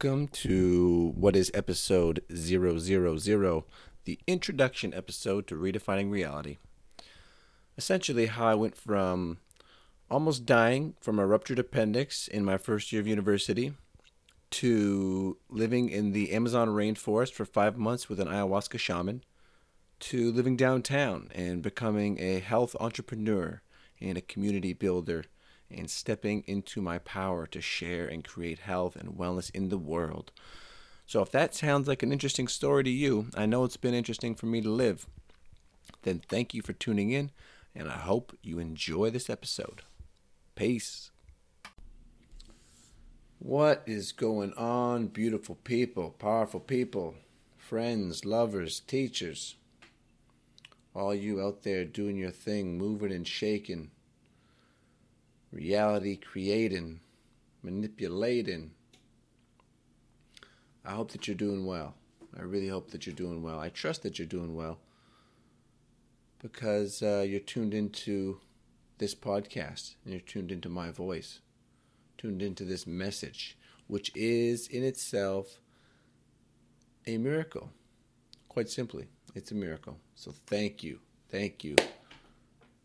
Welcome to what is episode 000, the introduction episode to Redefining Reality. Essentially, how I went from almost dying from a ruptured appendix in my first year of university to living in the Amazon rainforest for five months with an ayahuasca shaman to living downtown and becoming a health entrepreneur and a community builder and stepping into my power to share and create health and wellness in the world. So, if that sounds like an interesting story to you, I know it's been interesting for me to live, then thank you for tuning in, and I hope you enjoy this episode. Peace. What is going on, beautiful people, powerful people, friends, lovers, teachers? All you out there doing your thing, moving and shaking reality creating, manipulating. I hope that you're doing well. I really hope that you're doing well. I trust that you're doing well because uh, you're tuned into this podcast and you're tuned into my voice, tuned into this message, which is in itself a miracle. Quite simply, it's a miracle. So thank you. Thank you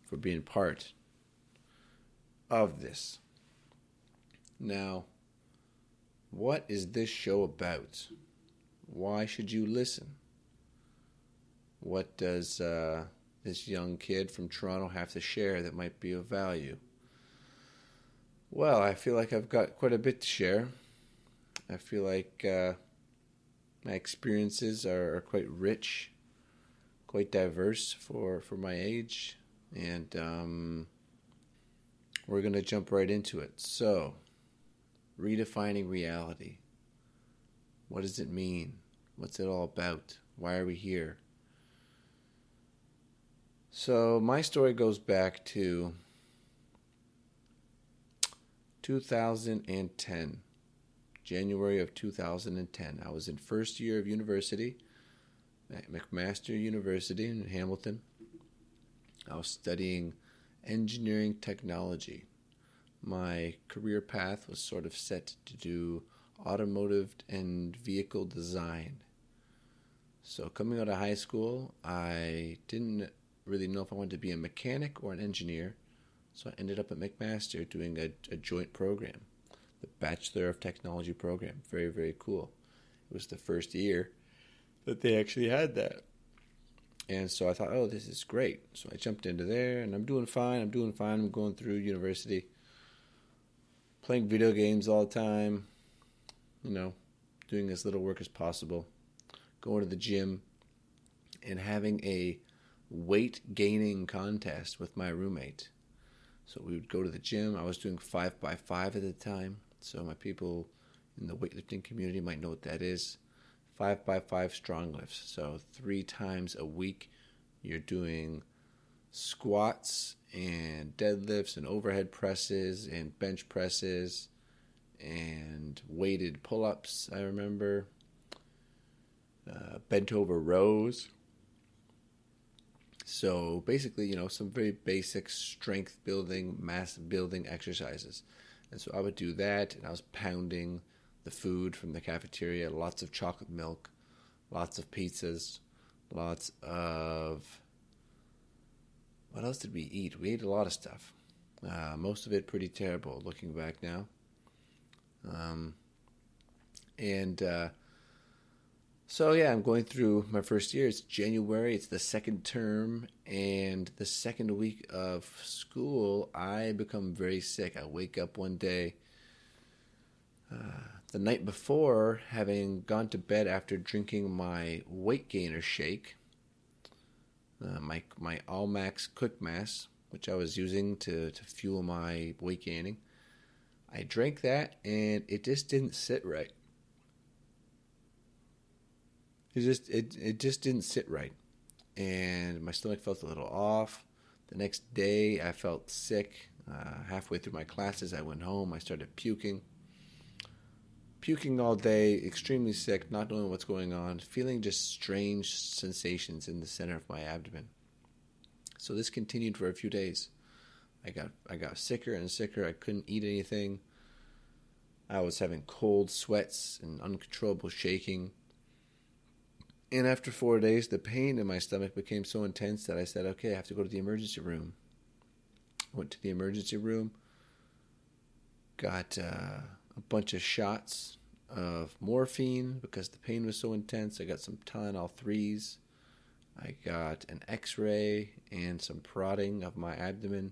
for being part of this. Now, what is this show about? Why should you listen? What does uh, this young kid from Toronto have to share that might be of value? Well, I feel like I've got quite a bit to share. I feel like uh, my experiences are, are, quite rich, quite diverse for, for my age, and um, we're going to jump right into it. So, redefining reality. What does it mean? What's it all about? Why are we here? So, my story goes back to 2010, January of 2010. I was in first year of university at McMaster University in Hamilton. I was studying engineering technology. My career path was sort of set to do automotive and vehicle design. So, coming out of high school, I didn't really know if I wanted to be a mechanic or an engineer. So, I ended up at McMaster doing a, a joint program, the Bachelor of Technology program. Very, very cool. It was the first year that they actually had that. And so I thought, oh, this is great. So I jumped into there, and I'm doing fine. I'm doing fine. I'm going through university, playing video games all the time, you know, doing as little work as possible, going to the gym, and having a weight gaining contest with my roommate. So we would go to the gym. I was doing five by five at the time. So my people in the weightlifting community might know what that is five by five strong lifts. So three times a week, you're doing squats and deadlifts and overhead presses and bench presses and weighted pull ups. I remember uh, bent over rows. So basically, you know, some very basic strength building, mass building exercises. And so I would do that, and I was pounding the food from the cafeteria, lots of chocolate milk, lots of pizzas, lots of. What else did we eat? We ate a lot of stuff. Uh, most of it pretty terrible looking back now. Um, and uh, so, yeah, I'm going through my first year. It's January, it's the second term, and the second week of school, I become very sick. I wake up one day. Uh, the night before, having gone to bed after drinking my weight gainer shake, uh, my my Allmax Quick Mass, which I was using to, to fuel my weight gaining. I drank that and it just didn't sit right. It just it it just didn't sit right, and my stomach felt a little off. The next day, I felt sick. Uh, halfway through my classes, I went home. I started puking. Puking all day, extremely sick, not knowing what's going on, feeling just strange sensations in the center of my abdomen. So this continued for a few days. I got I got sicker and sicker. I couldn't eat anything. I was having cold sweats and uncontrollable shaking. And after four days, the pain in my stomach became so intense that I said, okay, I have to go to the emergency room. Went to the emergency room, got uh, a bunch of shots of morphine because the pain was so intense. I got some Tylenol 3s. I got an x ray and some prodding of my abdomen.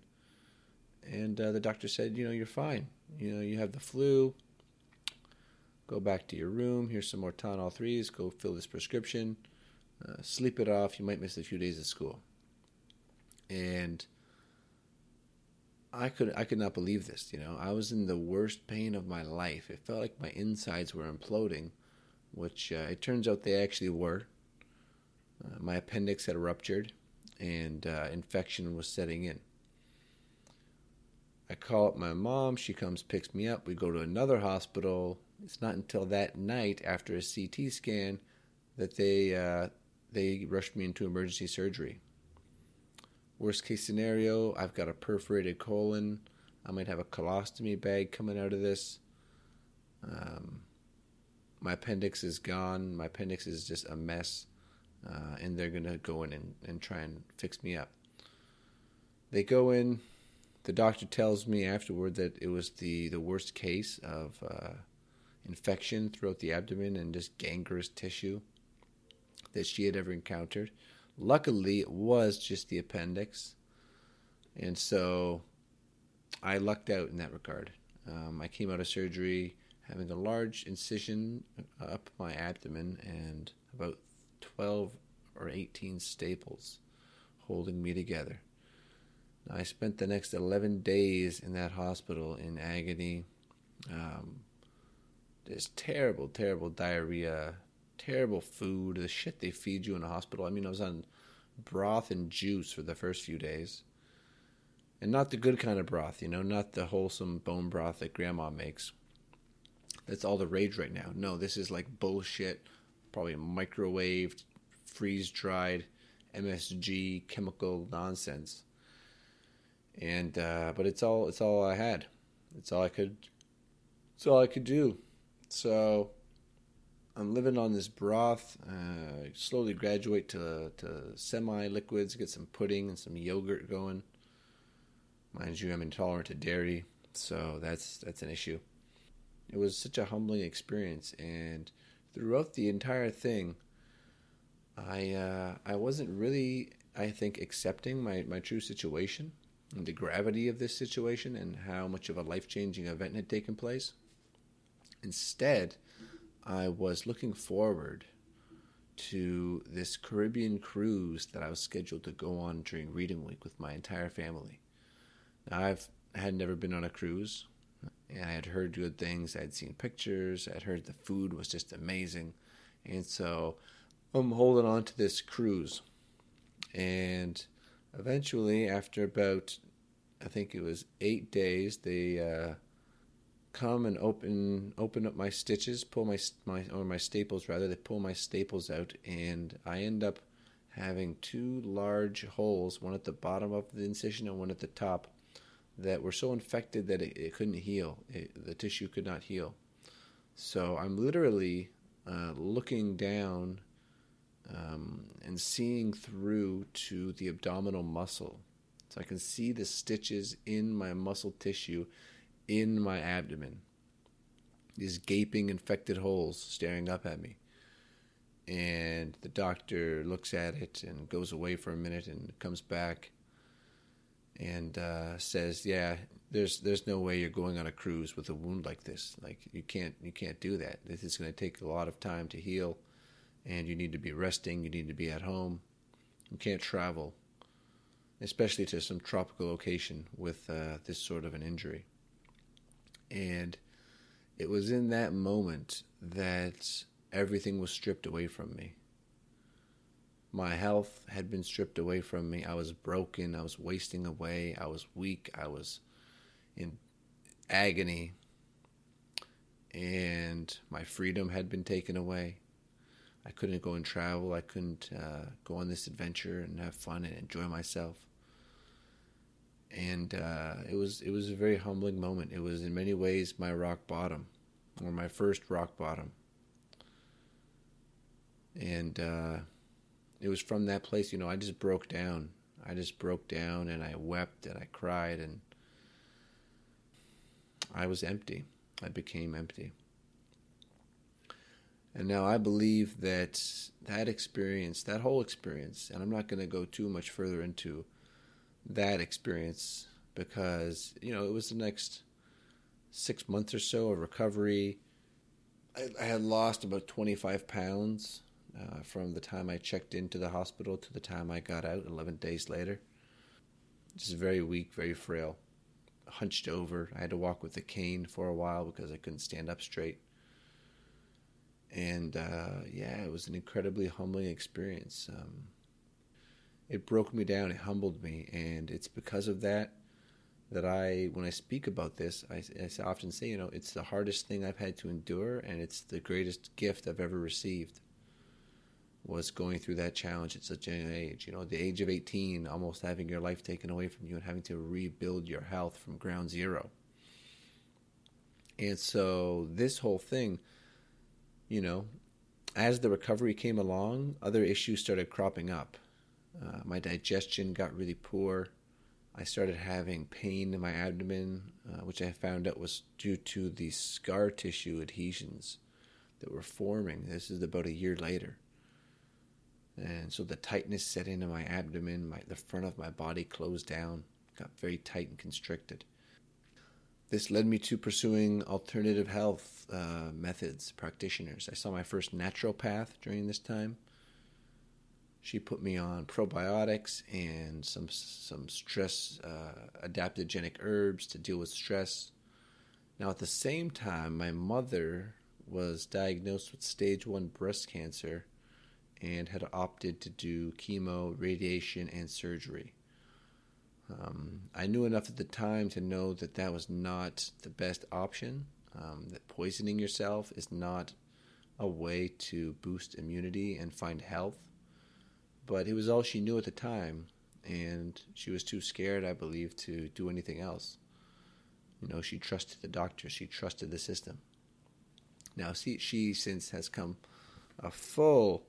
And uh, the doctor said, you know, you're fine. You know, you have the flu. Go back to your room. Here's some more Tylenol 3s. Go fill this prescription. Uh, sleep it off. You might miss a few days of school. And I could I could not believe this. You know, I was in the worst pain of my life. It felt like my insides were imploding, which uh, it turns out they actually were. Uh, my appendix had ruptured, and uh, infection was setting in. I call up my mom. She comes, picks me up. We go to another hospital. It's not until that night, after a CT scan, that they uh, they rushed me into emergency surgery. Worst case scenario, I've got a perforated colon. I might have a colostomy bag coming out of this. Um, my appendix is gone. My appendix is just a mess. Uh, and they're going to go in and, and try and fix me up. They go in. The doctor tells me afterward that it was the, the worst case of uh, infection throughout the abdomen and just gangrenous tissue that she had ever encountered. Luckily, it was just the appendix. And so I lucked out in that regard. Um, I came out of surgery having a large incision up my abdomen and about 12 or 18 staples holding me together. I spent the next 11 days in that hospital in agony. Um, terrible, terrible diarrhea, terrible food, the shit they feed you in a hospital. I mean, I was on broth and juice for the first few days. And not the good kind of broth, you know, not the wholesome bone broth that grandma makes. That's all the rage right now. No, this is like bullshit, probably microwaved, freeze dried, MSG chemical nonsense. And uh, but it's all it's all I had. It's all I could. It's all I could do. So I'm living on this broth. Uh, slowly graduate to to semi liquids. Get some pudding and some yogurt going. Mind you, I'm intolerant to dairy, so that's that's an issue. It was such a humbling experience, and throughout the entire thing, I uh, I wasn't really, I think, accepting my, my true situation and the gravity of this situation and how much of a life changing event had taken place. Instead, I was looking forward to this Caribbean cruise that I was scheduled to go on during Reading Week with my entire family. Now, I've had never been on a cruise, and I had heard good things. I had seen pictures. I had heard the food was just amazing, and so I'm holding on to this cruise. And eventually, after about, I think it was eight days, they uh, come and open open up my stitches, pull my my or my staples rather. They pull my staples out, and I end up having two large holes, one at the bottom of the incision and one at the top, that were so infected that it, it couldn't heal. It, the tissue could not heal. So I'm literally uh, looking down um, and seeing through to the abdominal muscle. So I can see the stitches in my muscle tissue in my abdomen. These gaping infected holes staring up at me. And the doctor looks at it and goes away for a minute and comes back. and uh, says, "Yeah, there's there's no way you're going on a cruise with a wound like this. Like you can't you can't do that. This is going to take a lot of time to heal, and you need to be resting. You need to be at home. You can't travel, especially to some tropical location with uh, this sort of an injury." And it was in that moment that everything was stripped away from me. My health had been stripped away from me. I was broken. I was wasting away. I was weak. I was in agony. And my freedom had been taken away. I couldn't go and travel. I couldn't uh, go on this adventure and have fun and enjoy myself. And uh, it was it was a very humbling moment. It was in many ways my rock bottom, or my first rock bottom. And uh, it was from that place, you know, I just broke down. I just broke down and I wept and I cried and I was empty. I became empty. And now I believe that that experience, that whole experience, and I'm not going to go too much further into that experience because, you know, it was the next six months or so of recovery. I, I had lost about 25 pounds uh, from the time I checked into the hospital to the time I got out 11 days later. Just very weak, very frail, hunched over. I had to walk with a cane for a while because I couldn't stand up straight. And uh, yeah, it was an incredibly humbling experience. Um, it broke me down, it humbled me, and it's because of that that I, when I speak about this, I, I often say, you know, it's the hardest thing I've had to endure, and it's the greatest gift I've ever received was going through that challenge at such a young age. You know, the age of 18, almost having your life taken away from you and having to rebuild your health from ground zero. And so this whole thing, you know, as the recovery came along, other issues started cropping up. Uh, my digestion got really poor. I started having pain in my abdomen, uh, which I found out was due to the scar tissue adhesions that were forming. This is about a year later and so the tightness set into my abdomen. My the front of my body closed down, got very tight and constricted. This led me to pursuing alternative health uh, methods, practitioners. I saw my first naturopath during this time. She put me on probiotics and some some stress uh, adaptogenic herbs to deal with stress. Now, at the same time, my mother was diagnosed with stage one breast cancer and had opted to do chemo, radiation, and surgery. Um, I knew enough at the time to know that that was not the best option, um, that poisoning yourself is not a way to boost immunity and find health. But it was all she knew at the time, and she was too scared, I believe, to do anything else. You know, she trusted the doctor, she trusted the system. Now, see, she since has come a full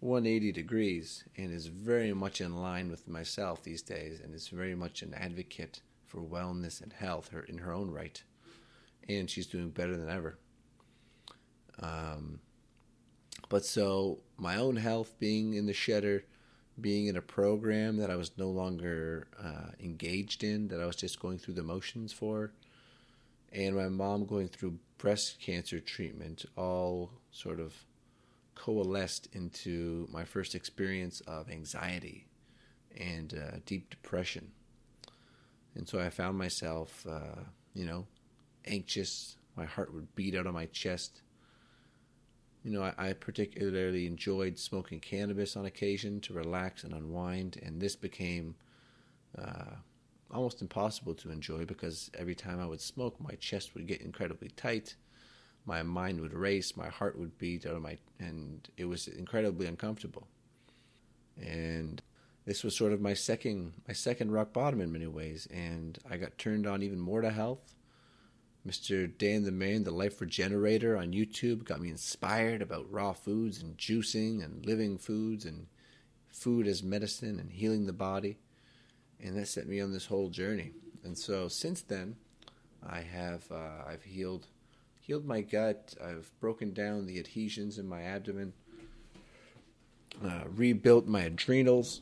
180 degrees and is very much in line with myself these days and is very much an advocate for wellness and health her, in her own right. And she's doing better than ever. Um, but so my own health being in the shedder, being in a program that I was no longer uh, engaged in, that I was just going through the motions for, and my mom going through breast cancer treatment, all sort of coalesced into my first experience of anxiety and uh, deep depression. And so I found myself, uh, you know, anxious. My heart would beat out of my chest. You know, I, I, particularly enjoyed smoking cannabis on occasion to relax and unwind, and this became uh, almost impossible to enjoy because every time I would smoke, my chest would get incredibly tight my mind would race, my heart would beat out of my, and it was incredibly uncomfortable. And this was sort of my second, my second rock bottom in many ways, and I got turned on even more to health. Mr. Dan the Man, the Life Regenerator on YouTube, got me inspired about raw foods and juicing and living foods and food as medicine and healing the body. And that set me on this whole journey. And so since then, I have uh, I've healed healed my gut. I've broken down the adhesions in my abdomen, uh, rebuilt my adrenals,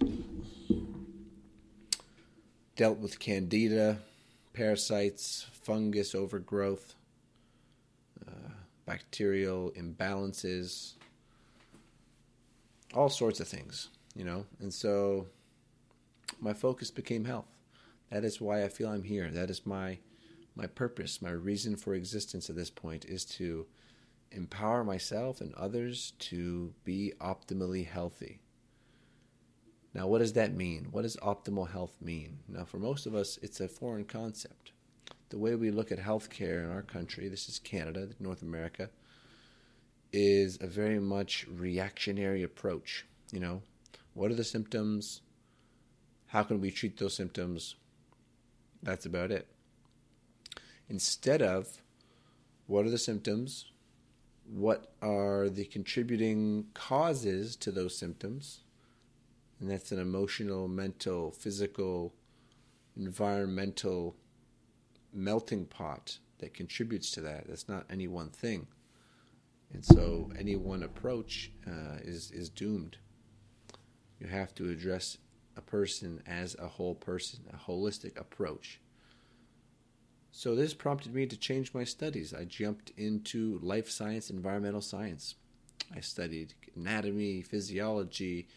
dealt with candida, parasites, fungus overgrowth, uh, bacterial imbalances, all sorts of things, you know. And so my focus became health. That is why I feel I'm here. That is my my purpose, my reason for existence at this point is to empower myself and others to be optimally healthy. Now, what does that mean? What does optimal health mean? Now, for most of us, it's a foreign concept. The way we look at healthcare in our country, this is Canada, North America, is a very much reactionary approach. You know, what are the symptoms? How can we treat those symptoms? That's about it. Instead of what are the symptoms? What are the contributing causes to those symptoms? And that's an emotional, mental, physical, environmental melting pot that contributes to that. That's not any one thing. And so any one approach uh, is, is doomed. You have to address a person as a whole person, a holistic approach. So this prompted me to change my studies. I jumped into life science, environmental science. I studied anatomy, physiology,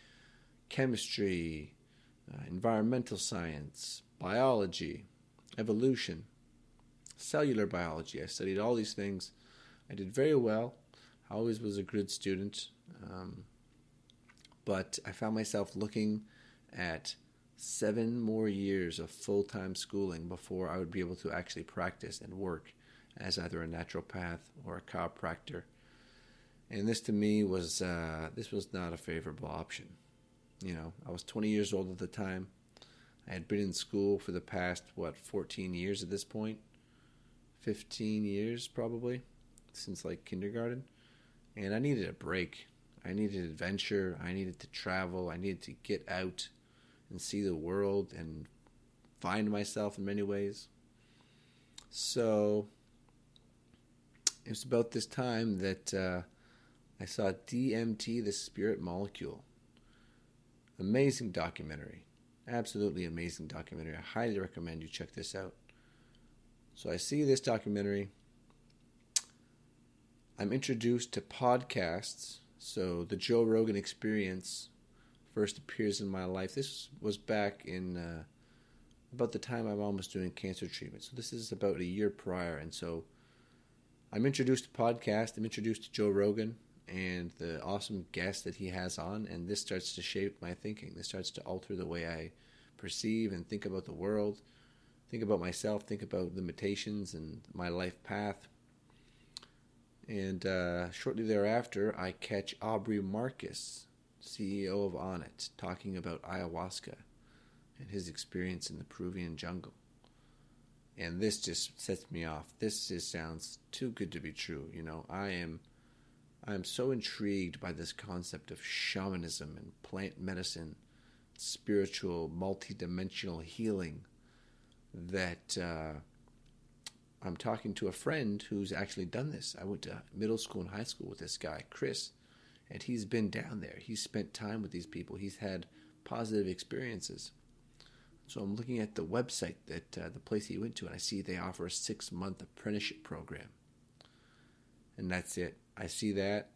chemistry, uh, environmental science, biology, evolution, cellular biology. I studied all these things. I did very well. I always was a good student. Um, but I found myself looking at seven more years of full time schooling before I would be able to actually practice and work as either a naturopath or a chiropractor. And this to me was uh, this was not a favorable option. You know, I was 20 years old at the time. I had been in school for the past what 14 years at this point, 15 years probably since like kindergarten, and I needed a break. I needed adventure. I needed to travel. I needed to get out and see the world and find myself in many ways. So it was about this time that uh, I saw DMT, the spirit molecule. Amazing documentary. Absolutely amazing documentary. I highly recommend you check this out. So I see this documentary. I'm introduced to podcasts. So the Joe Rogan experience first appears in my life. This was back in uh, about the time my mom was doing cancer treatment. So this is about a year prior, and so I'm introduced to podcast. I'm introduced to Joe Rogan and the awesome guests that he has on, and this starts to shape my thinking. This starts to alter the way I perceive and think about the world, think about myself, think about limitations and my life path. And uh, shortly thereafter, I catch Aubrey Marcus CEO of Onnit, talking about ayahuasca and his experience in the Peruvian jungle. And this just sets me off. This just sounds too good to be true. You know, I am I am so intrigued by this concept of shamanism and plant medicine, spiritual, multidimensional healing that uh, I'm talking to a friend who's actually done this. I went to middle school and high school with this guy, Chris, and he's been down there. He's spent time with these people. He's had positive experiences. So I'm looking at the website that uh, the place he went to, and I see they offer a six month apprenticeship program. And that's it. I see that.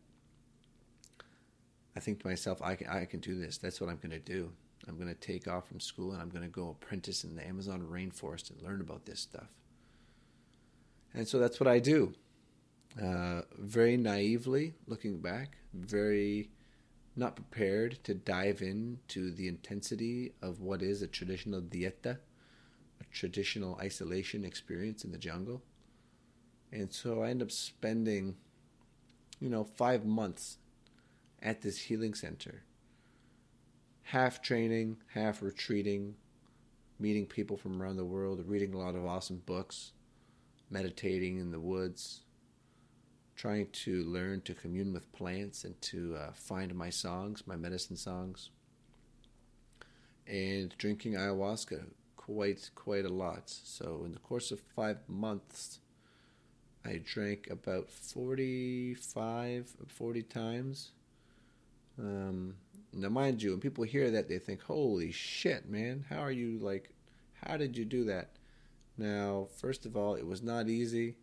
I think to myself, I can, I can do this. That's what I'm going to do. I'm going to take off from school and I'm going to go apprentice in the Amazon rainforest and learn about this stuff. And so that's what I do. Uh, very naively, looking back, very not prepared to dive into the intensity of what is a traditional dieta, a traditional isolation experience in the jungle. And so I end up spending, you know, five months at this healing center, half training, half retreating, meeting people from around the world, reading a lot of awesome books, meditating in the woods, trying to learn to commune with plants and to uh, find my songs, my medicine songs, and drinking ayahuasca quite quite a lot. So in the course of five months, I drank about 45, 40 times. Um, now, mind you, when people hear that, they think, "Holy shit, man! How are you like How did you do that? Now, first of all, it was not easy.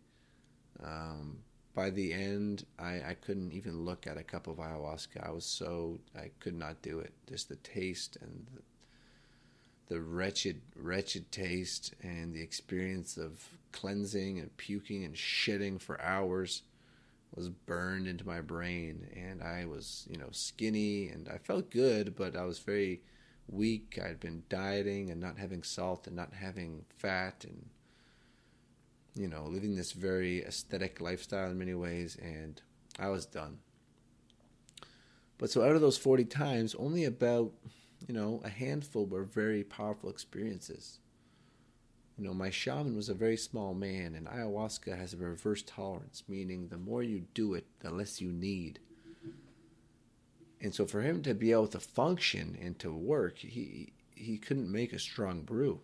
Um, by the end, I, I couldn't even look at a cup of ayahuasca. I was so, I could not do it. Just the taste and the, the wretched, wretched taste and the experience of cleansing and puking and shitting for hours was burned into my brain. And I was, you know, skinny and I felt good, but I was very weak. I'd been dieting and not having salt and not having fat and you know, living this very aesthetic lifestyle in many ways, and I was done. But so out of those 40 times, only about, you know, a handful were very powerful experiences. You know, my shaman was a very small man, and ayahuasca has a reverse tolerance, meaning the more you do it, the less you need. And so for him to be able to function and to work, he he couldn't make a strong brew.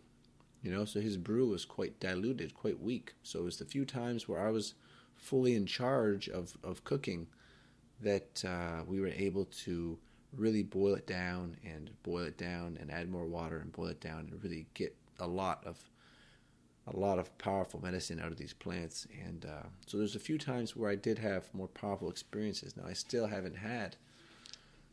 You know, so his brew was quite diluted, quite weak. So it was the few times where I was fully in charge of, of cooking that uh, we were able to really boil it down and boil it down and add more water and boil it down and really get a lot of a lot of powerful medicine out of these plants. And uh, so there's a few times where I did have more powerful experiences. Now I still haven't had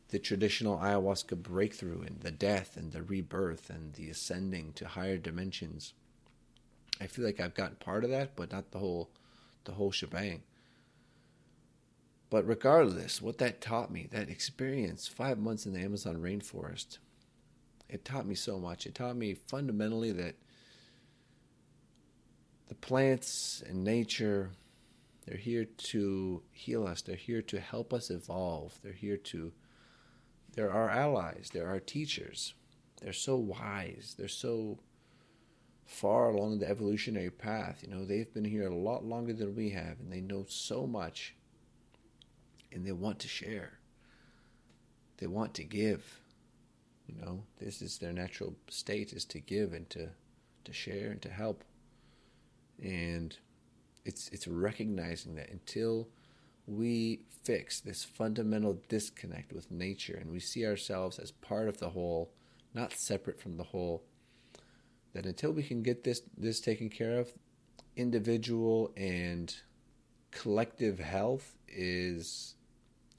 the traditional ayahuasca breakthrough and the death and the rebirth and the ascending to higher dimensions. I feel like I've gotten part of that, but not the whole the whole shebang. But regardless, what that taught me, that experience, five months in the Amazon rainforest, it taught me so much. It taught me fundamentally that the plants and nature, they're here to heal us. They're here to help us evolve. They're here to they're our allies, they're our teachers. They're so wise, they're so far along the evolutionary path. You know, they've been here a lot longer than we have, and they know so much, and they want to share. They want to give. You know, this is their natural state is to give and to to share and to help. And it's it's recognizing that until we fix this fundamental disconnect with nature and we see ourselves as part of the whole, not separate from the whole, that until we can get this this taken care of, individual and collective health is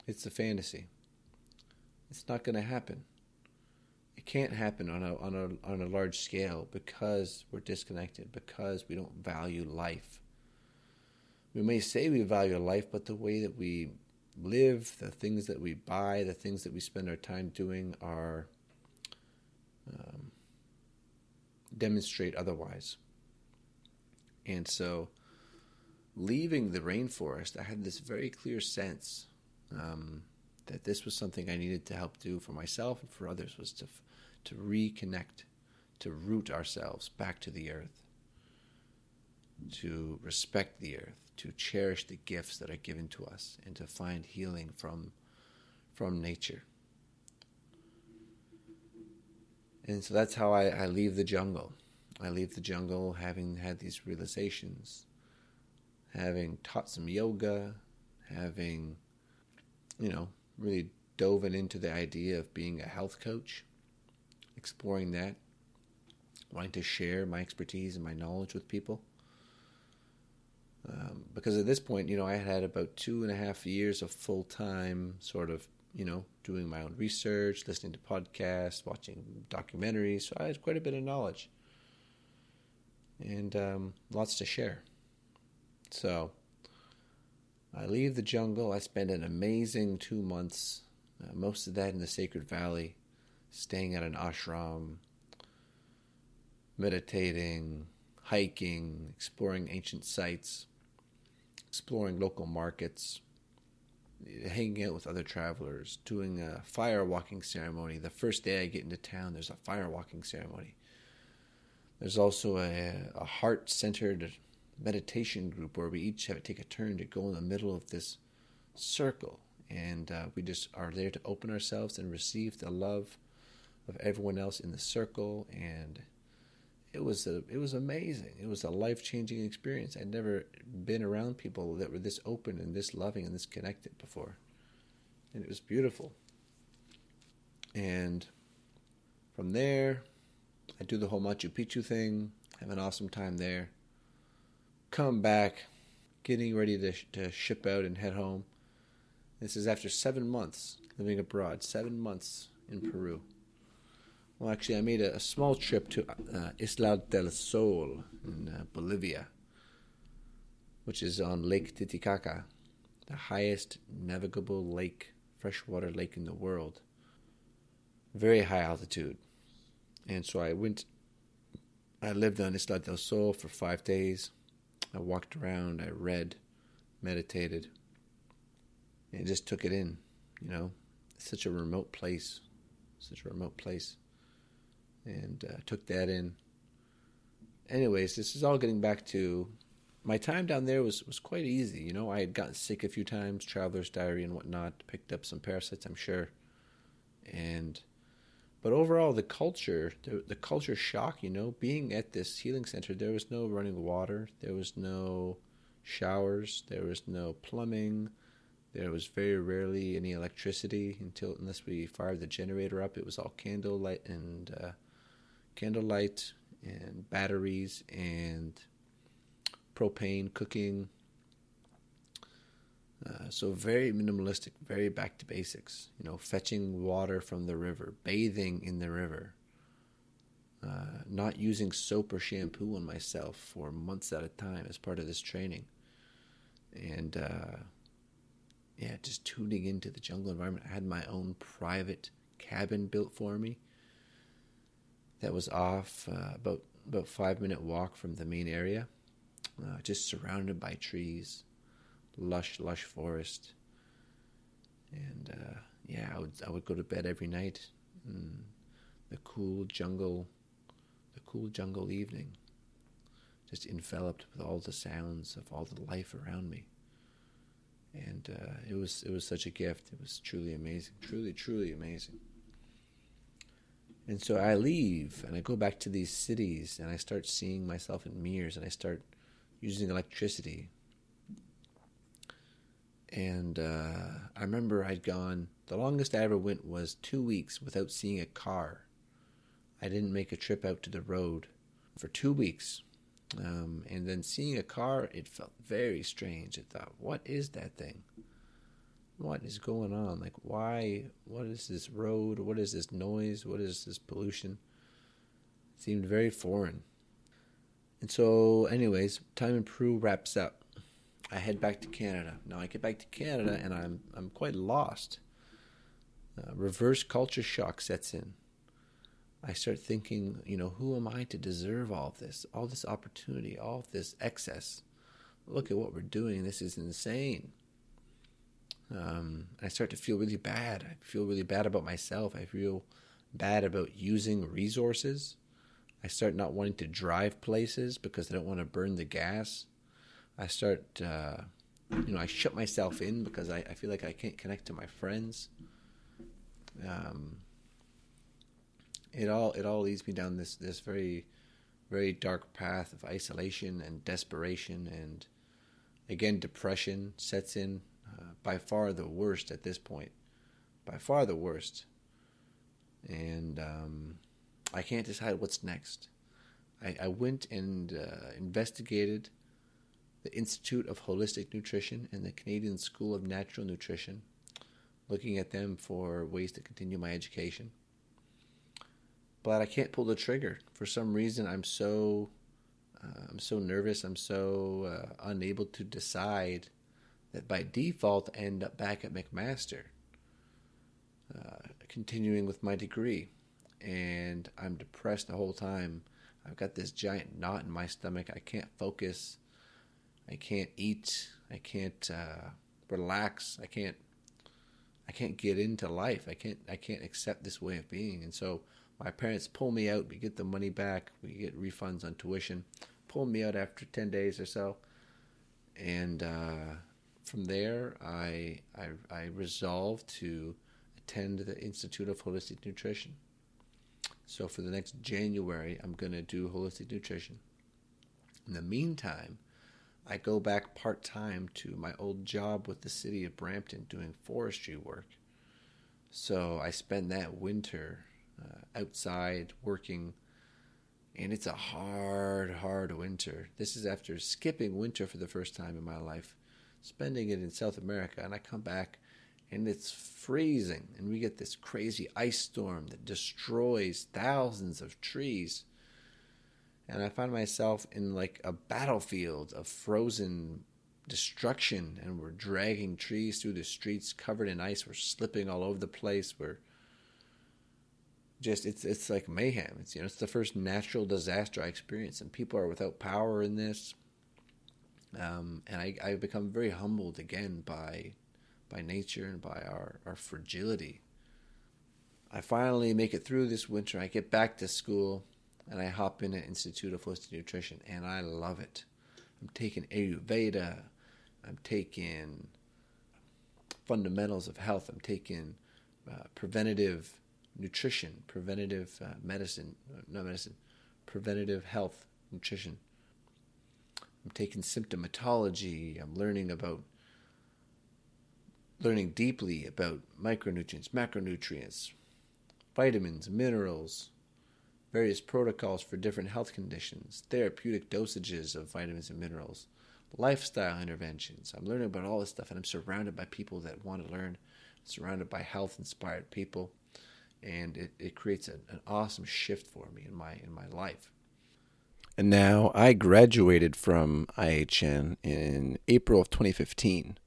it's a fantasy. It's not going to happen. It can't happen on a on a on a large scale because we're disconnected because we don't value life we may say we value life, but the way that we live, the things that we buy, the things that we spend our time doing are um, demonstrate otherwise. And so, leaving the rainforest, I had this very clear sense um, that this was something I needed to help do for myself and for others was to to reconnect, to root ourselves back to the earth, to respect the earth, to cherish the gifts that are given to us and to find healing from from nature. And so that's how I, I leave the jungle. I leave the jungle having had these realizations, having taught some yoga, having, you know, really dove into the idea of being a health coach, exploring that, wanting to share my expertise and my knowledge with people. Um, because at this point, you know, I had about two and a half years of full time sort of, you know, doing my own research, listening to podcasts, watching documentaries. So I had quite a bit of knowledge and um, lots to share. So I leave the jungle. I spend an amazing two months, uh, most of that in the Sacred Valley, staying at an ashram, meditating, hiking, exploring ancient sites exploring local markets, hanging out with other travelers, doing a fire walking ceremony. The first day I get into town, there's a fire walking ceremony. There's also a, a heart centered meditation group where we each have to take a turn to go in the middle of this circle. And uh, we just are there to open ourselves and receive the love of everyone else in the circle and it was a, it was amazing. It was a life changing experience. I'd never been around people that were this open and this loving and this connected before, and it was beautiful. And from there, I do the whole Machu Picchu thing, have an awesome time there. Come back, getting ready to, to ship out and head home. This is after seven months living abroad, seven months in Peru. Well, actually, I made a, a small trip to uh, Isla del Sol in uh, Bolivia, which is on Lake Titicaca, the highest navigable lake, freshwater lake in the world. Very high altitude. And so I went, I lived on Isla del Sol for five days. I walked around, I read, meditated, and just took it in, you know. It's such a remote place, such a remote place and uh, took that in. Anyways, this is all getting back to my time down there was, was quite easy. You know, I had gotten sick a few times, traveler's diary and whatnot, picked up some parasites, I'm sure. And, but overall, the culture, the, the culture shock, you know, being at this healing center, there was no running water, there was no showers, there was no plumbing, there was very rarely any electricity until unless we fired the generator up. It was all candlelight and uh, candlelight and batteries and propane cooking. Uh, so very minimalistic, very back to basics. You know, fetching water from the river, bathing in the river, uh, not using soap or shampoo on myself for months at a time as part of this training, and uh, yeah, just tuning into the jungle environment. I had my own private cabin built for me that was off uh, about about five minute walk from the main area, uh, just surrounded by trees, lush lush forest, and uh, yeah, I would I would go to bed every night, in the cool jungle, the cool jungle evening, just enveloped with all the sounds of all the life around me. And uh, it was it was such a gift. It was truly amazing, truly truly amazing. And so I leave and I go back to these cities and I start seeing myself in mirrors and I start using electricity. And uh, I remember I'd gone, the longest I ever went was two weeks without seeing a car. I didn't make a trip out to the road for two weeks. Um, and then seeing a car, it felt very strange. I thought, what is that thing? What is going on? Like, why? What is this road? What is this noise? What is this pollution? It seemed very foreign. And so, anyways, time in Peru wraps up. I head back to Canada. Now I get back to Canada and I'm I'm quite lost. Uh, reverse culture shock sets in. I start thinking, you know, who am I to deserve all this, all this opportunity, all this excess? Look at what we're doing. This is insane. Um, I start to feel really bad. I feel really bad about myself. I feel bad about using resources. I start not wanting to drive places because I don't want to burn the gas. I start, uh, you know, I shut myself in because I, I, feel like I can't connect to my friends. Um, it all it all leads me down this this very very dark path of isolation and desperation and again depression sets in uh, by far the worst at this point. By far the worst. And um, I can't decide what's next. I, I went and uh, investigated the Institute of Holistic Nutrition and the Canadian School of Natural Nutrition, looking at them for ways to continue my education. But I can't pull the trigger. For some reason, I'm so uh, I'm so nervous. I'm so uh, unable to decide that by default end up back at McMaster, uh, continuing with my degree. And I'm depressed the whole time. I've got this giant knot in my stomach. I can't focus. I can't eat. I can't uh, relax. I can't. I can't get into life. I can't. I can't accept this way of being. And so my parents pull me out. We get the money back. We get refunds on tuition. Pull me out after ten days or so, and uh, from there, I, I, I resolved to attend the Institute of Holistic Nutrition. So for the next January, I'm going to do holistic nutrition. In the meantime, I go back part time to my old job with the city of Brampton doing forestry work. So I spend that winter uh, outside working And it's a hard, hard winter. This is after skipping winter for the first time in my life, spending it in South America. And I come back and it's freezing. And we get this crazy ice storm that destroys thousands of trees. And I find myself in like a battlefield of frozen destruction. And we're dragging trees through the streets covered in ice. We're slipping all over the place. We're just it's it's like mayhem. It's you know it's the first natural disaster I experience, and people are without power in this. Um, and I I become very humbled again by by nature and by our our fragility. I finally make it through this winter. I get back to school, and I hop in at Institute of Holistic Nutrition, and I love it. I'm taking Ayurveda. I'm taking fundamentals of health. I'm taking uh, preventative nutrition, preventative uh, medicine, uh, not medicine, preventative health, nutrition. I'm taking symptomatology. I'm learning about learning deeply about micronutrients, macronutrients, vitamins, minerals, various protocols for different health conditions, therapeutic dosages of vitamins and minerals, lifestyle interventions. I'm learning about all this stuff and I'm surrounded by people that want to learn, surrounded by health inspired people and it, it creates an awesome shift for me in my in my life. And now I graduated from IHN in April of 2015.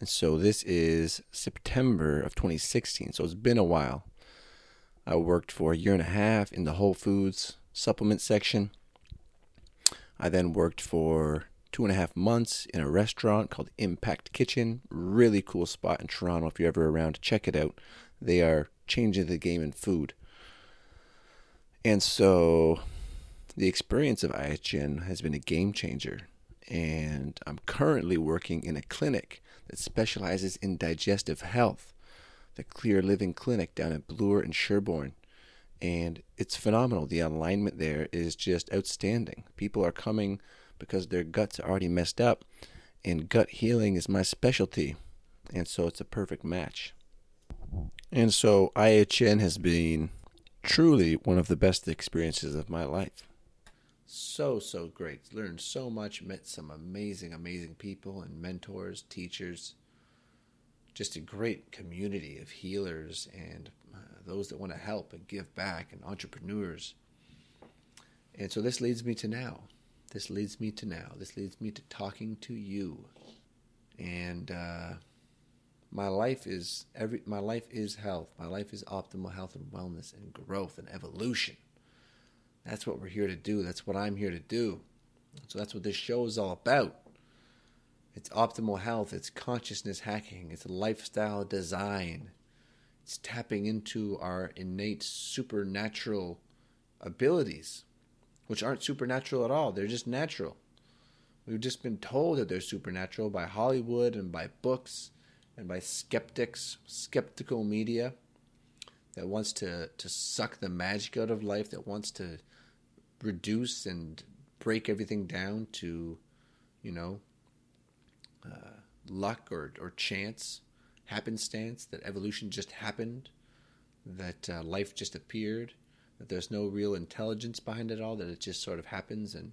And so this is September of 2016. So it's been a while. I worked for a year and a half in the Whole Foods supplement section. I then worked for two and a half months in a restaurant called Impact Kitchen. Really cool spot in Toronto. If you're ever around, check it out. They are changing the game in food. And so the experience of IHN has been a game changer. And I'm currently working in a clinic that specializes in digestive health, the Clear Living Clinic down at Bloor and Sherbourne. And it's phenomenal. The alignment there is just outstanding. People are coming because their guts are already messed up, and gut healing is my specialty. And so it's a perfect match. And so IHN has been truly one of the best experiences of my life. So, so great. Learned so much, met some amazing, amazing people and mentors, teachers. Just a great community of healers and uh, those that want to help and give back and entrepreneurs. And so this leads me to now. This leads me to now. This leads me to talking to you. And, uh, my life is every my life is health. My life is optimal health and wellness and growth and evolution. That's what we're here to do. That's what I'm here to do. So that's what this show is all about. It's optimal health, it's consciousness hacking, it's lifestyle design. It's tapping into our innate supernatural abilities, which aren't supernatural at all. They're just natural. We've just been told that they're supernatural by Hollywood and by books and by skeptics, skeptical media that wants to, to suck the magic out of life, that wants to reduce and break everything down to, you know, uh, luck or, or chance, happenstance, that evolution just happened, that uh, life just appeared, that there's no real intelligence behind it all, that it just sort of happens and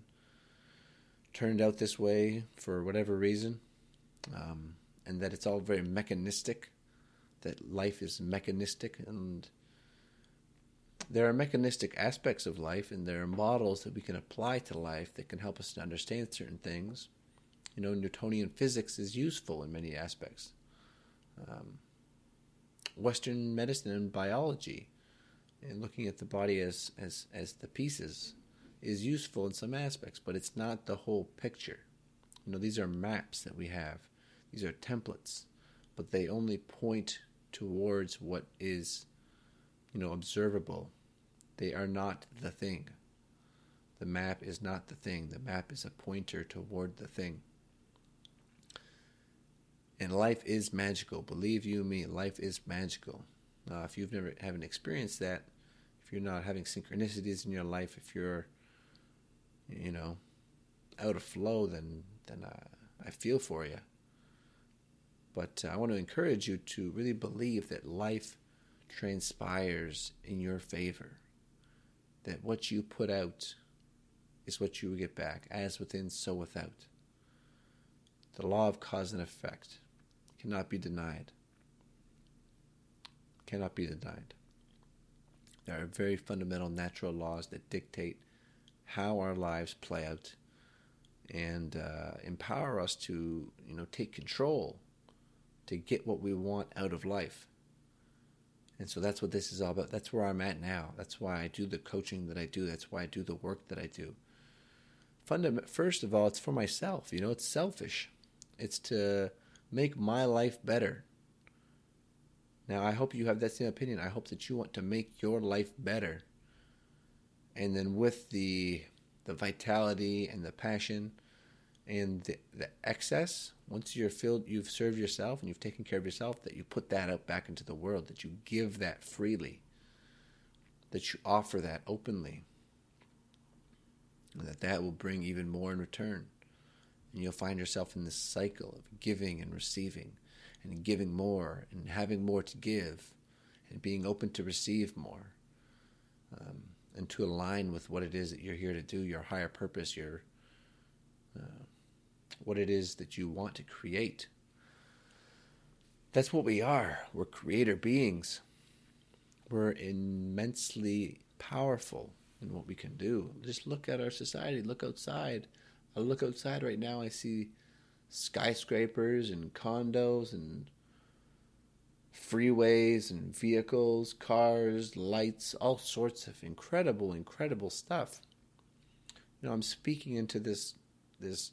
turned out this way for whatever reason. Um, and that it's all very mechanistic, that life is mechanistic, and there are mechanistic aspects of life, and there are models that we can apply to life that can help us to understand certain things. You know, Newtonian physics is useful in many aspects. Um, Western medicine and biology, and looking at the body as, as, as the pieces, is useful in some aspects, but it's not the whole picture. You know, these are maps that we have these are templates, but they only point towards what is, you know, observable. They are not the thing. The map is not the thing. The map is a pointer toward the thing. And life is magical. Believe you me, life is magical. Now, if you've never haven't experienced that, if you're not having synchronicities in your life, if you're, you know, out of flow, then then uh, I feel for you. But uh, I want to encourage you to really believe that life transpires in your favor. That what you put out is what you will get back. As within, so without. The law of cause and effect cannot be denied. Cannot be denied. There are very fundamental natural laws that dictate how our lives play out and uh, empower us to, you know, take control to get what we want out of life. And so that's what this is all about. That's where I'm at now. That's why I do the coaching that I do. That's why I do the work that I do. Fundament, first of all, it's for myself. You know, it's selfish. It's to make my life better. Now, I hope you have that same opinion. I hope that you want to make your life better. And then with the the vitality and the passion and the, the excess once you're filled you've served yourself and you've taken care of yourself that you put that out back into the world that you give that freely that you offer that openly and that that will bring even more in return. And you'll find yourself in this cycle of giving and receiving and giving more and having more to give and being open to receive more um, and to align with what it is that you're here to do your higher purpose your uh, what it is that you want to create. That's what we are. We're creator beings. We're immensely powerful in what we can do. Just look at our society, look outside. I look outside right now, I see skyscrapers and condos and freeways and vehicles, cars, lights, all sorts of incredible, incredible stuff. You know, I'm speaking into this this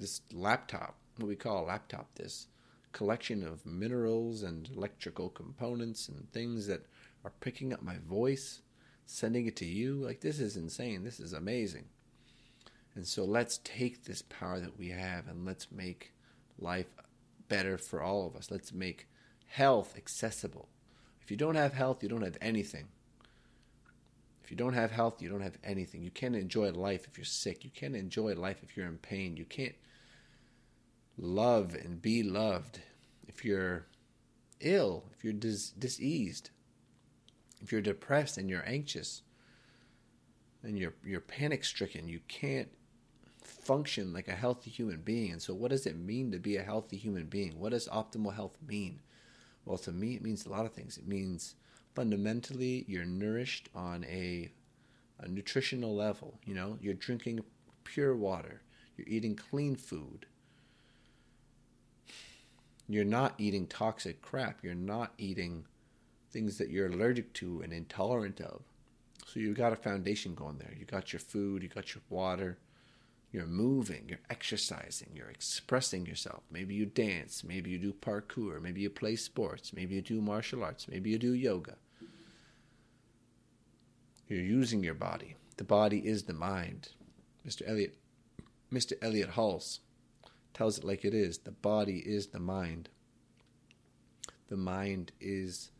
this laptop, what we call a laptop, this collection of minerals and electrical components and things that are picking up my voice, sending it to you. Like, this is insane. This is amazing. And so let's take this power that we have and let's make life better for all of us. Let's make health accessible. If you don't have health, you don't have anything. If you don't have health, you don't have anything. You can't enjoy life if you're sick. You can't enjoy life if you're in pain. You can't love and be loved. If you're ill, if you're dis- diseased, if you're depressed and you're anxious and you're you're panic stricken, you can't function like a healthy human being. And so what does it mean to be a healthy human being? What does optimal health mean? Well, to me it means a lot of things. It means fundamentally you're nourished on a a nutritional level, you know, you're drinking pure water, you're eating clean food, you're not eating toxic crap. You're not eating things that you're allergic to and intolerant of. So you've got a foundation going there. You got your food, you got your water, you're moving, you're exercising, you're expressing yourself. Maybe you dance, maybe you do parkour, maybe you play sports, maybe you do martial arts, maybe you do yoga. You're using your body. The body is the mind. Mr. Elliott Mr. Elliott Hulse tells it like it is. The body is the mind. The mind is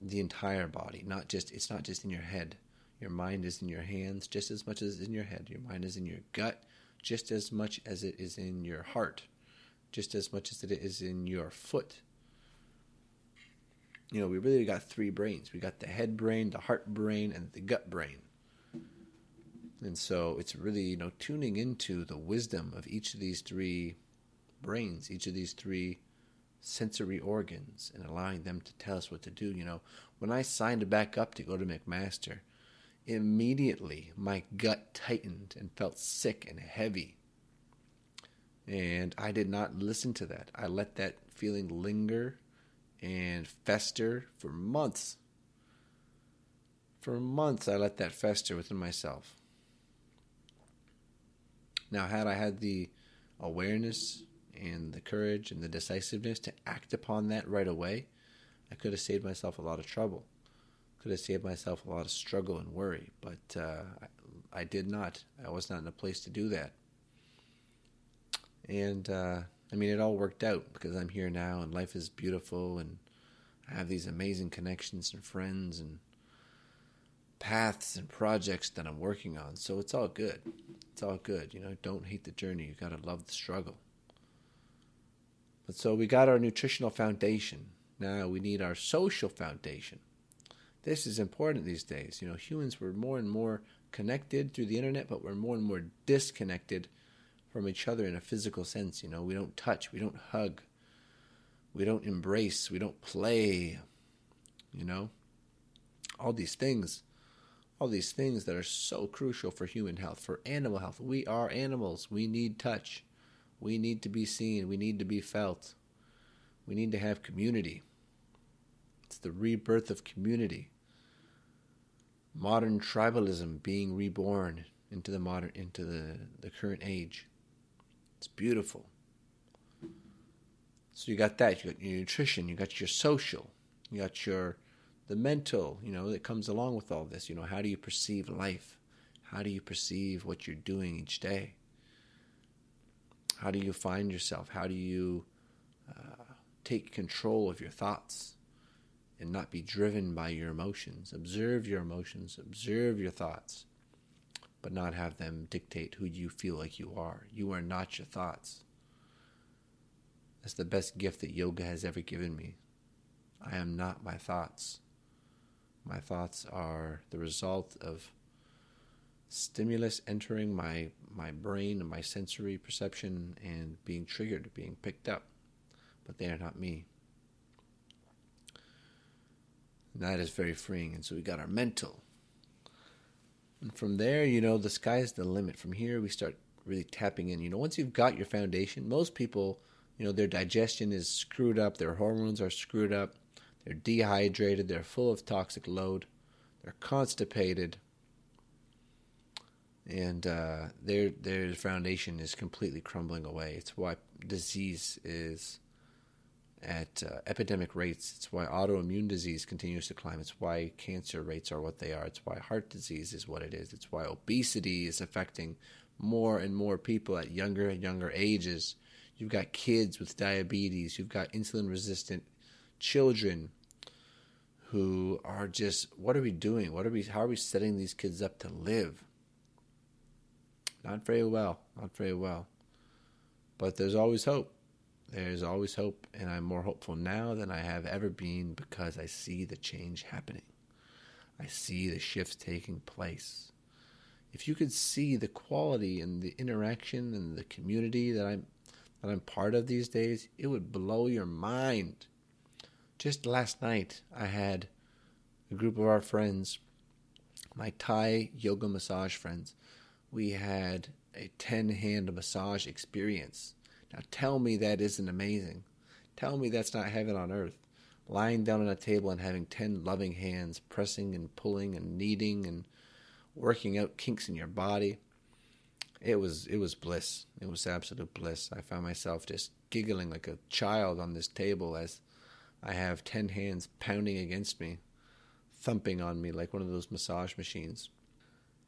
the entire body, not just it's not just in your head. Your mind is in your hands just as much as in your head. Your mind is in your gut just as much as it is in your heart, just as much as it is in your foot. You know, we really got three brains. We got the head brain, the heart brain, and the gut brain. And so it's really, you know, tuning into the wisdom of each of these three brains, each of these three sensory organs, and allowing them to tell us what to do. You know, when I signed back up to go to McMaster, immediately my gut tightened and felt sick and heavy. And I did not listen to that. I let that feeling linger and fester for months. For months, I let that fester within myself. Now, had I had the awareness and the courage and the decisiveness to act upon that right away, I could have saved myself a lot of trouble. Could have saved myself a lot of struggle and worry, but uh, I, I, did not. I was not in a place to do that. And uh, I mean, it all worked out because I'm here now, and life is beautiful, and I have these amazing connections and friends and paths and projects that I'm working on. So it's all good. It's all good. You know, don't hate the journey. You got to love the struggle. But so we got our nutritional foundation. Now we need our social foundation. This is important these days. You know, humans were more and more connected through the internet, but we're more and more disconnected from each other in a physical sense. You know, we don't touch, we don't hug, we don't embrace, we don't play. You know, all these things, all these things that are so crucial for human health, for animal health. We are animals. We need touch. We need to be seen. We need to be felt. We need to have community. It's the rebirth of community. Modern tribalism being reborn into the modern into the, the current age. It's beautiful. So you got that, you got your nutrition, you got your social, you got your the mental, you know, that comes along with all this. You know, how do you perceive life? How do you perceive what you're doing each day? How do you find yourself? How do you uh, take control of your thoughts and not be driven by your emotions? Observe your emotions, observe your thoughts, but not have them dictate who you feel like you are. You are not your thoughts. That's the best gift that yoga has ever given me. I am not my thoughts. My thoughts are the result of stimulus entering my, my brain and my sensory perception and being triggered, being picked up. But they are not me. And that is very freeing. And so we got our mental. And from there, you know, the sky's the limit. From here, we start really tapping in. You know, once you've got your foundation, most people, you know, their digestion is screwed up, their hormones are screwed up, they're dehydrated, they're full of toxic load, they're constipated, and uh, their their foundation is completely crumbling away. It's why disease is at uh, epidemic rates. It's why autoimmune disease continues to climb. It's why cancer rates are what they are. It's why heart disease is what it is. It's why obesity is affecting more and more people at younger and younger ages. You've got kids with diabetes. You've got insulin resistant children who are just what are we doing? What are we how are we setting these kids up to live? Not very well, not very well. But there's always hope. There's always hope, and I'm more hopeful now than I have ever been because I see the change happening. I see the shifts taking place. If you could see the quality and the interaction and the community that I'm that I'm part of these days, it would blow your mind. Just last night, I had a group of our friends, my Thai yoga massage friends. We had a 10 hand massage experience. Now tell me that isn't amazing. Tell me that's not heaven on earth. Lying down on a table and having 10 loving hands pressing and pulling and kneading and working out kinks in your body. It was it was bliss. It was absolute bliss. I found myself just giggling like a child on this table as I have 10 hands pounding against me, thumping on me like one of those massage machines.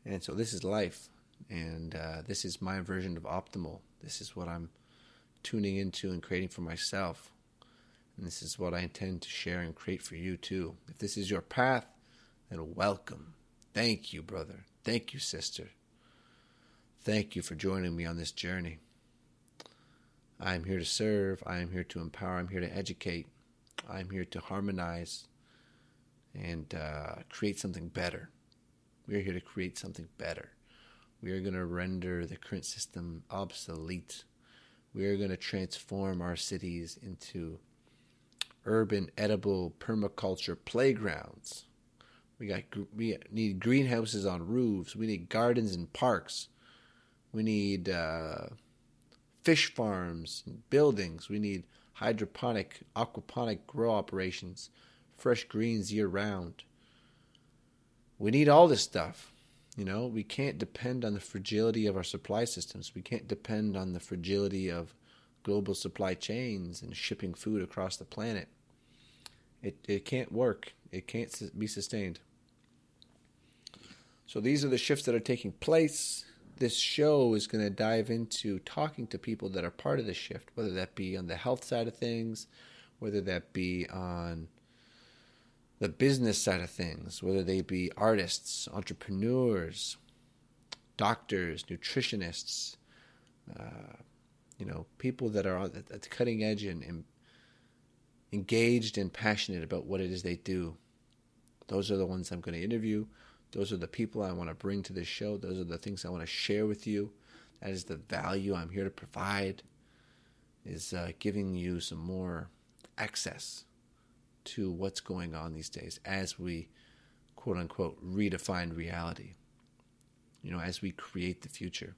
And so this is life. And uh, this is my version of optimal. This is what I'm tuning into and creating for myself. And this is what I intend to share and create for you too. If this is your path, then welcome. Thank you, brother. Thank you, sister. Thank you for joining me on this journey. I am here to serve. I am here to empower. I'm here to educate. I'm here to harmonize and uh, create something better. We are here to create something better. We are going to render the current system obsolete. We are going to transform our cities into urban, edible permaculture playgrounds. We got we need greenhouses on roofs. We need gardens and parks. We need uh, fish farms and buildings. We need hydroponic, aquaponic grow operations, fresh greens year round. We need all this stuff. You know, we can't depend on the fragility of our supply systems. We can't depend on the fragility of global supply chains and shipping food across the planet. It it can't work. It can't be sustained. So these are the shifts that are taking place this show is going to dive into talking to people that are part of the shift, whether that be on the health side of things, whether that be on the business side of things, whether they be artists, entrepreneurs, doctors, nutritionists, uh, you know, people that are at the cutting edge and, and engaged and passionate about what it is they do. Those are the ones I'm going to interview. Those are the people I want to bring to this show. Those are the things I want to share with you. That is the value I'm here to provide. Is uh, giving you some more access to what's going on these days as we, quote unquote, redefine reality. You know, as we create the future.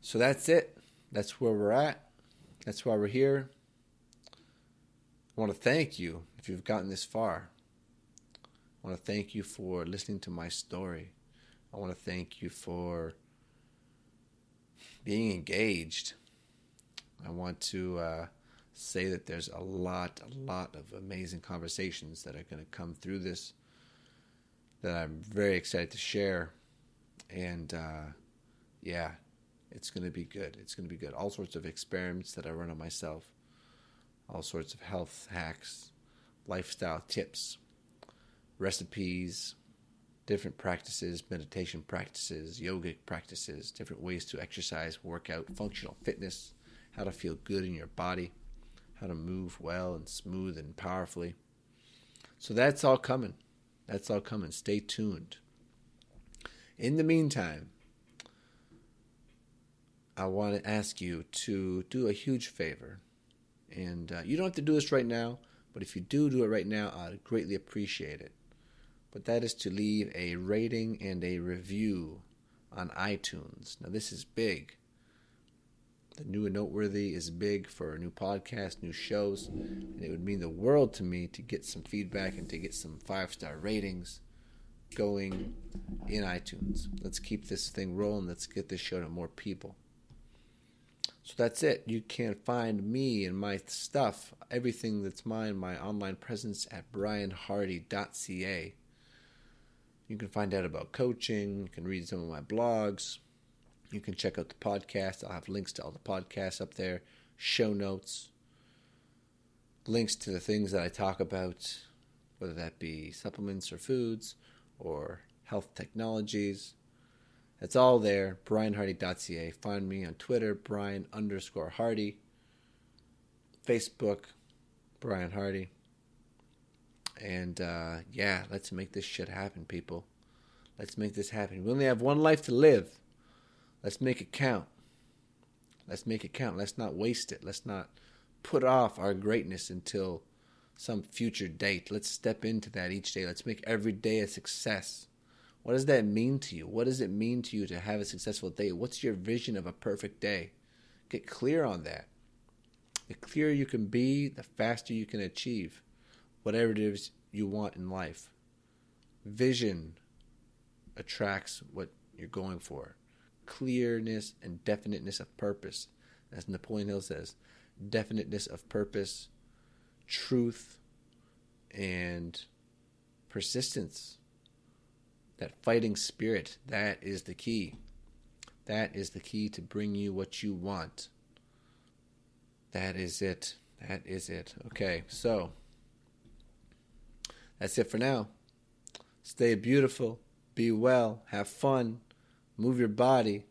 So that's it. That's where we're at. That's why we're here. I want to thank you if you've gotten this far. I want to thank you for listening to my story. I want to thank you for being engaged. I want to uh, say that there's a lot, a lot of amazing conversations that are going to come through this that I'm very excited to share. And uh, yeah, it's going to be good. It's going to be good. All sorts of experiments that I run on myself, all sorts of health hacks, lifestyle tips, recipes, different practices, meditation practices, yogic practices, different ways to exercise, work out, functional fitness, how to feel good in your body, how to move well and smooth and powerfully. So that's all coming. That's all coming. Stay tuned. In the meantime, I want to ask you to do a huge favor. And uh, you don't have to do this right now, but if you do do it right now, I'd greatly appreciate it. But that is to leave a rating and a review on iTunes. Now, this is big. The new and noteworthy is big for a new podcast, new shows, and it would mean the world to me to get some feedback and to get some five star ratings going in iTunes. Let's keep this thing rolling. Let's get this show to more people. So that's it. You can find me and my stuff, everything that's mine, my online presence at brianhardy.ca. You can find out about coaching, you can read some of my blogs, you can check out the podcast. I'll have links to all the podcasts up there, show notes, links to the things that I talk about, whether that be supplements or foods or health technologies it's all there, brianhardy.ca. Find me on Twitter, Brian underscore Hardy. Facebook, Brian Hardy. And uh, yeah, let's make this shit happen, people. Let's make this happen. We only have one life to live. Let's make it count. Let's make it count. Let's not waste it. Let's not put off our greatness until some future date. Let's step into that each day. Let's make every day a success. What does that mean to you? What does it mean to you to have a successful day? What's your vision of a perfect day? Get clear on that. The clearer you can be, the faster you can achieve whatever it is you want in life. Vision attracts what you're going for. Clearness and definiteness of purpose. As Napoleon Hill says, definiteness of purpose, truth, and persistence that fighting spirit, that is the key. That is the key to bring you what you want. That is it. That is it. Okay, so that's it for now. Stay beautiful, be well, have fun, move your body,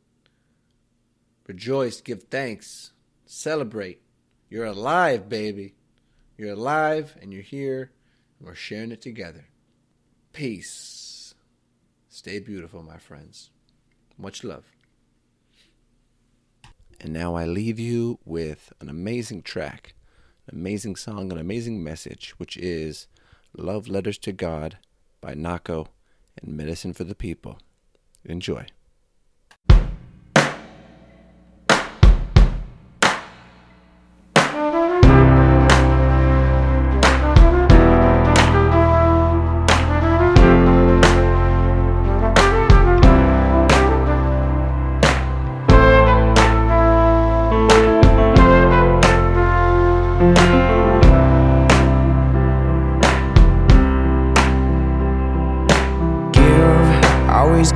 rejoice, give thanks, celebrate. You're alive, baby. You're alive and you're here, and we're sharing it together. Peace. Stay beautiful, my friends. Much love. And now I leave you with an amazing track, an amazing song, an amazing message, which is Love Letters to God by Nahko and Medicine for the People. Enjoy.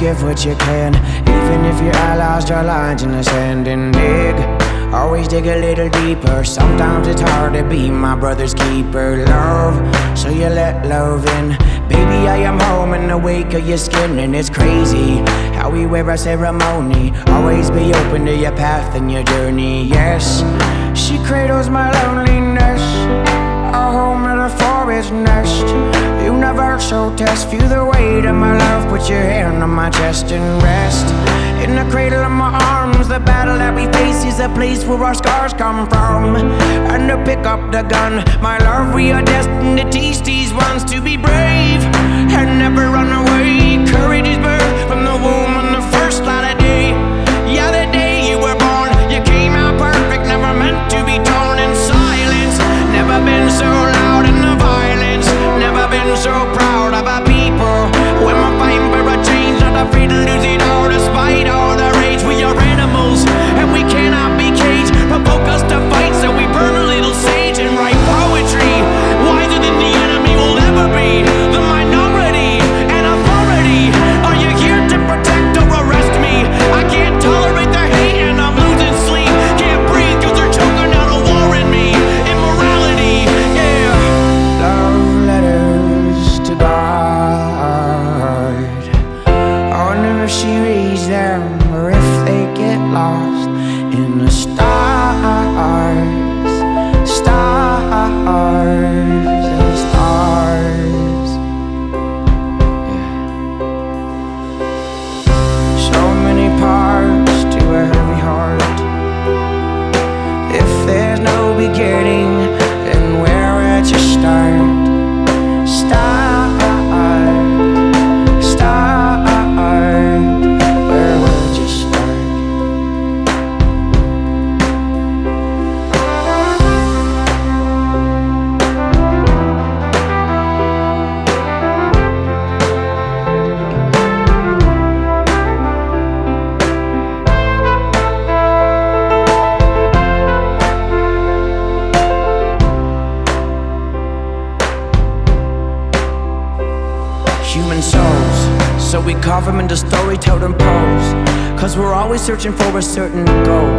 Give what you can. Even if your allies draw lines in the sand and dig. Always dig a little deeper. Sometimes it's hard to be my brother's keeper. Love, so you let love in. Baby, I am home in the wake of your skin And it's crazy how we wear our ceremony. Always be open to your path and your journey. Yes, she cradles my loneliness. A home in the forest nest. Universal test, feel the weight of my love. Put your hand on my chest and rest. In the cradle of my arms, the battle that we face is a place where our scars come from. And to pick up the gun, my love, we are destined to teach these ones to be brave and never run away. Courage is birth from the womb on the first light of day. Yeah, the day you were born, you came out perfect, never meant to be torn in silence. Never been so loud been so proud of our people. When we're fighting for a change, not afraid to lose searching for a certain goal,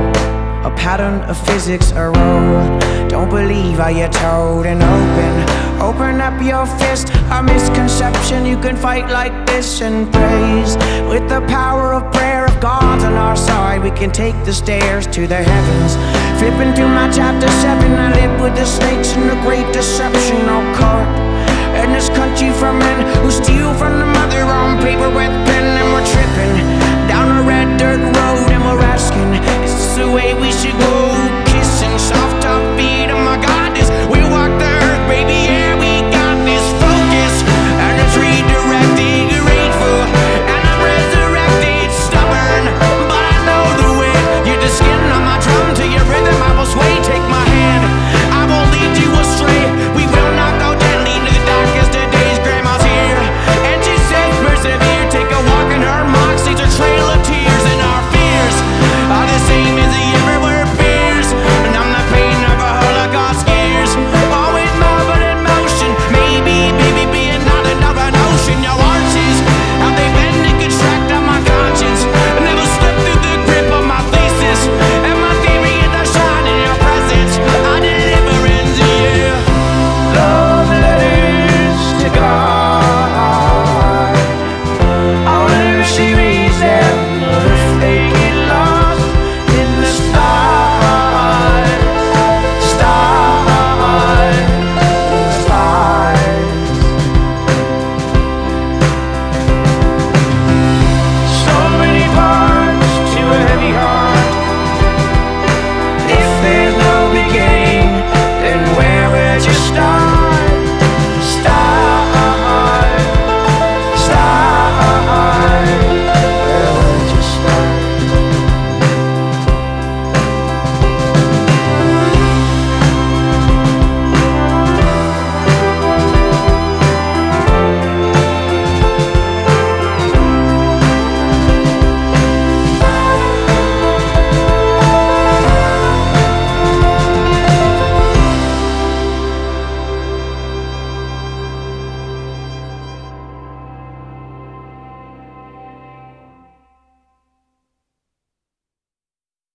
a pattern of physics, a role. Don't believe I you're told and open. Open up your fist, a misconception. You can fight like this and praise. With the power of prayer of God on our side, we can take the stairs to the heavens. Flipping through my chapter 7, I live with the snakes in the great deception. I'll in this country for men who steal from the mother on paper with pen and we're tripping dirt road and we're asking, is this the way we should go?